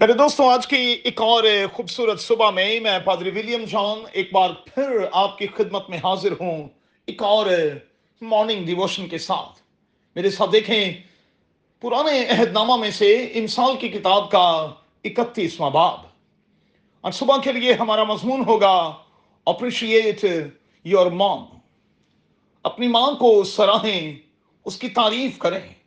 میرے دوستوں آج کی ایک اور خوبصورت صبح میں میں پادری ولیم جان ایک بار پھر آپ کی خدمت میں حاضر ہوں۔ ایک اور مارننگ ڈیووشن کے ساتھ۔ میرے ساتھ دیکھیں، پرانے عہد نامہ میں سے امسال کی کتاب کا اکتیسواں باب۔ اور صبح کے لیے ہمارا مضمون ہوگا، اپریشیٹ یور مام۔ اپنی ماں کو سراہیں، اس کی تعریف کریں۔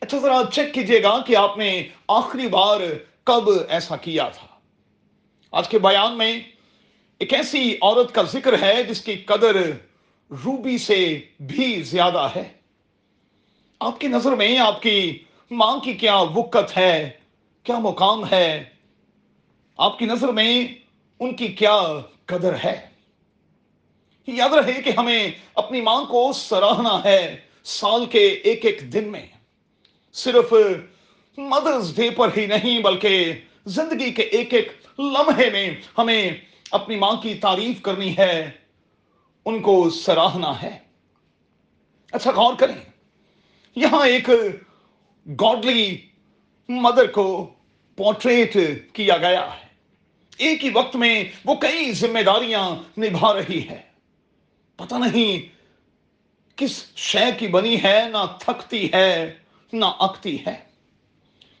اچھا ذرا چیک کیجیے گا کہ آپ نے آخری بار کب ایسا کیا تھا۔ آج کے بیان میں ایک ایسی عورت کا ذکر ہے جس کی قدر روبی سے بھی زیادہ ہے۔ آپ کی نظر میں آپ کی ماں کی کیا وقت ہے؟ کیا مقام ہے؟ آپ کی نظر میں ان کی کیا قدر ہے؟ یاد رہے کہ ہمیں اپنی ماں کو سراہنا ہے سال کے ایک ایک دن میں۔ صرف مدرس ڈے پر ہی نہیں، بلکہ زندگی کے ایک ایک لمحے میں ہمیں اپنی ماں کی تعریف کرنی ہے، ان کو سراہنا ہے۔ اچھا غور کریں۔ یہاں ایک گاڈلی مدر کو پورٹریٹ کیا گیا ہے۔ ایک ہی وقت میں وہ کئی ذمہ داریاں نبھا رہی ہے۔ پتہ نہیں کس شے کی بنی ہے، نہ تھکتی ہے نہ اکتی ہے،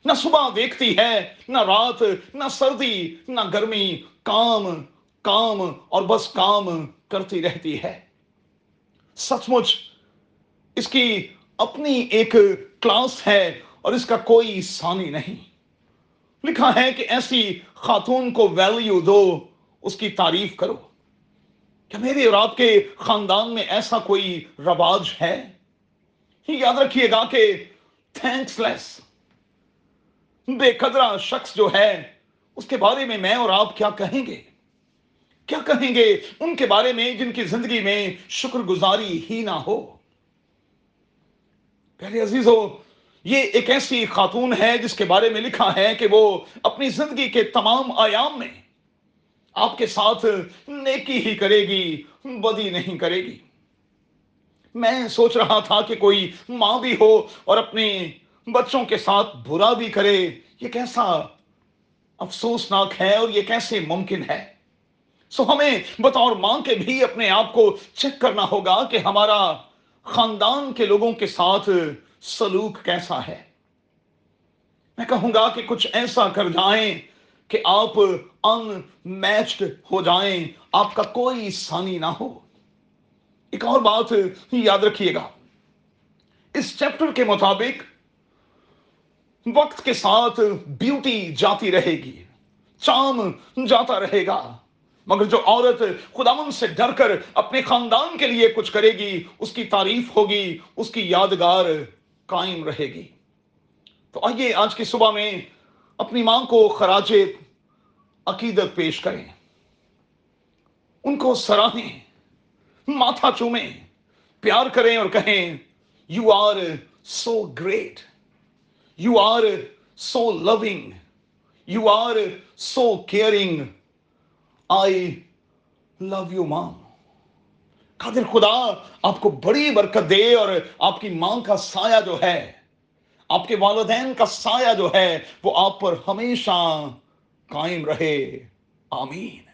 نہ صبح دیکھتی ہے، نہ رات، نہ سردی، نہ گرمی، کام کام اور بس کام کرتی رہتی ہے۔ سچ مچ، اس کی اپنی ایک کلاس ہے اور اس کا کوئی ثانی نہیں۔ لکھا ہے کہ ایسی خاتون کو ویلیو دو، اس کی تعریف کرو۔ کیا میرے اور آپ کے خاندان میں ایسا کوئی رواج ہے؟ یاد رکھیے گا کہ تھینکس لیس بے قدرہ شخص جو ہے، اس کے بارے میں میں اور آپ کیا کہیں گے؟ کیا کہیں گے ان کے بارے میں جن کی زندگی میں شکر گزاری ہی نہ ہو؟ پہلے عزیز ہو یہ ایک ایسی خاتون ہے جس کے بارے میں لکھا ہے کہ وہ اپنی زندگی کے تمام آیام میں آپ کے ساتھ نیکی ہی کرے گی، بدی نہیں کرے گی۔ میں سوچ رہا تھا کہ کوئی ماں بھی ہو اور اپنے بچوں کے ساتھ برا بھی کرے۔ یہ کیسا افسوسناک ہے اور یہ کیسے ممکن ہے؟ سو ہمیں بطور ماں کے بھی اپنے آپ کو چیک کرنا ہوگا کہ ہمارا خاندان کے لوگوں کے ساتھ سلوک کیسا ہے۔ میں کہوں گا کہ کچھ ایسا کر جائیں کہ آپ ان میچڈ ہو جائیں۔ آپ کا کوئی ثانی نہ ہو۔ ایک اور بات یاد رکھیے گا۔ اس چیپٹر کے مطابق وقت کے ساتھ بیوٹی جاتی رہے گی چام جاتا رہے گا۔ مگر جو عورت خداون سے ڈر کر اپنے خاندان کے لیے کچھ کرے گی، اس کی تعریف ہوگی، اس کی یادگار قائم رہے گی۔ تو آئیے آج کی صبح میں اپنی ماں کو خراج عقیدت پیش کریں۔ ان کو سراہیں۔ ماتھا چومیں پیار کریں اور کہیں you are so great you are so loving you are so caring I love you mom قادر خدا، آپ کو بڑی برکت دے اور آپ کی ماں کا سایہ جو ہے، آپ کے والدین کا سایہ جو ہے، وہ آپ پر ہمیشہ قائم رہے. آمین.